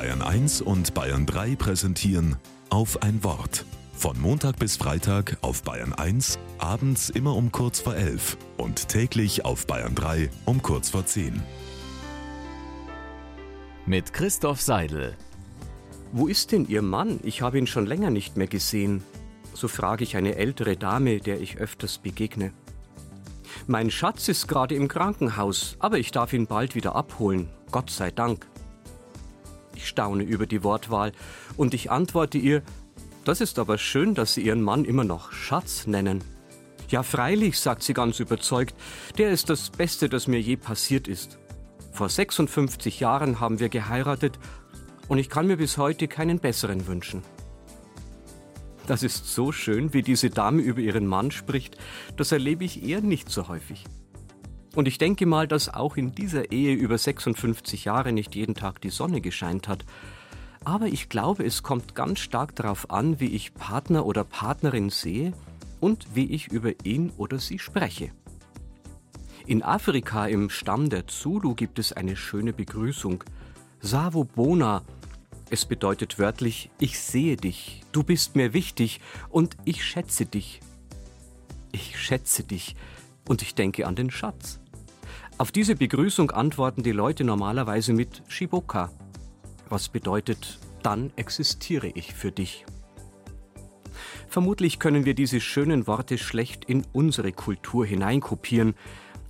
Bayern 1 und Bayern 3 präsentieren auf ein Wort. Von Montag bis Freitag auf Bayern 1, abends immer um kurz vor 11 und täglich auf Bayern 3 um kurz vor 10. Mit Christoph Seidel. Wo ist denn Ihr Mann? Ich habe ihn schon länger nicht mehr gesehen. So frage ich eine ältere Dame, der ich öfters begegne. Mein Schatz ist gerade im Krankenhaus, aber ich darf ihn bald wieder abholen. Gott sei Dank. Staune über die Wortwahl und ich antworte ihr, das ist aber schön, dass Sie Ihren Mann immer noch Schatz nennen. Ja, freilich, sagt sie ganz überzeugt, der ist das Beste, das mir je passiert ist. Vor 56 Jahren haben wir geheiratet und ich kann mir bis heute keinen besseren wünschen. Das ist so schön, wie diese Dame über ihren Mann spricht, das erlebe ich eher nicht so häufig. Und ich denke mal, dass auch in dieser Ehe über 56 Jahre nicht jeden Tag die Sonne gescheint hat. Aber ich glaube, es kommt ganz stark darauf an, wie ich Partner oder Partnerin sehe und wie ich über ihn oder sie spreche. In Afrika im Stamm der Zulu gibt es eine schöne Begrüßung. Savo Bona. Es bedeutet wörtlich, ich sehe dich, du bist mir wichtig und ich schätze dich. Ich schätze dich und ich denke an den Schatz. Auf diese Begrüßung antworten die Leute normalerweise mit Shiboka, was bedeutet, dann existiere ich für dich. Vermutlich können wir diese schönen Worte schlecht in unsere Kultur hineinkopieren,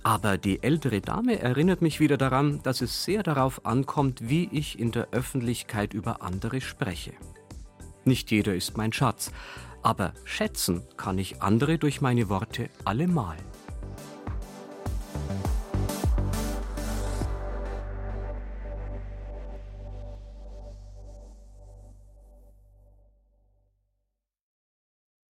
aber die ältere Dame erinnert mich wieder daran, dass es sehr darauf ankommt, wie ich in der Öffentlichkeit über andere spreche. Nicht jeder ist mein Schatz, aber schätzen kann ich andere durch meine Worte allemal.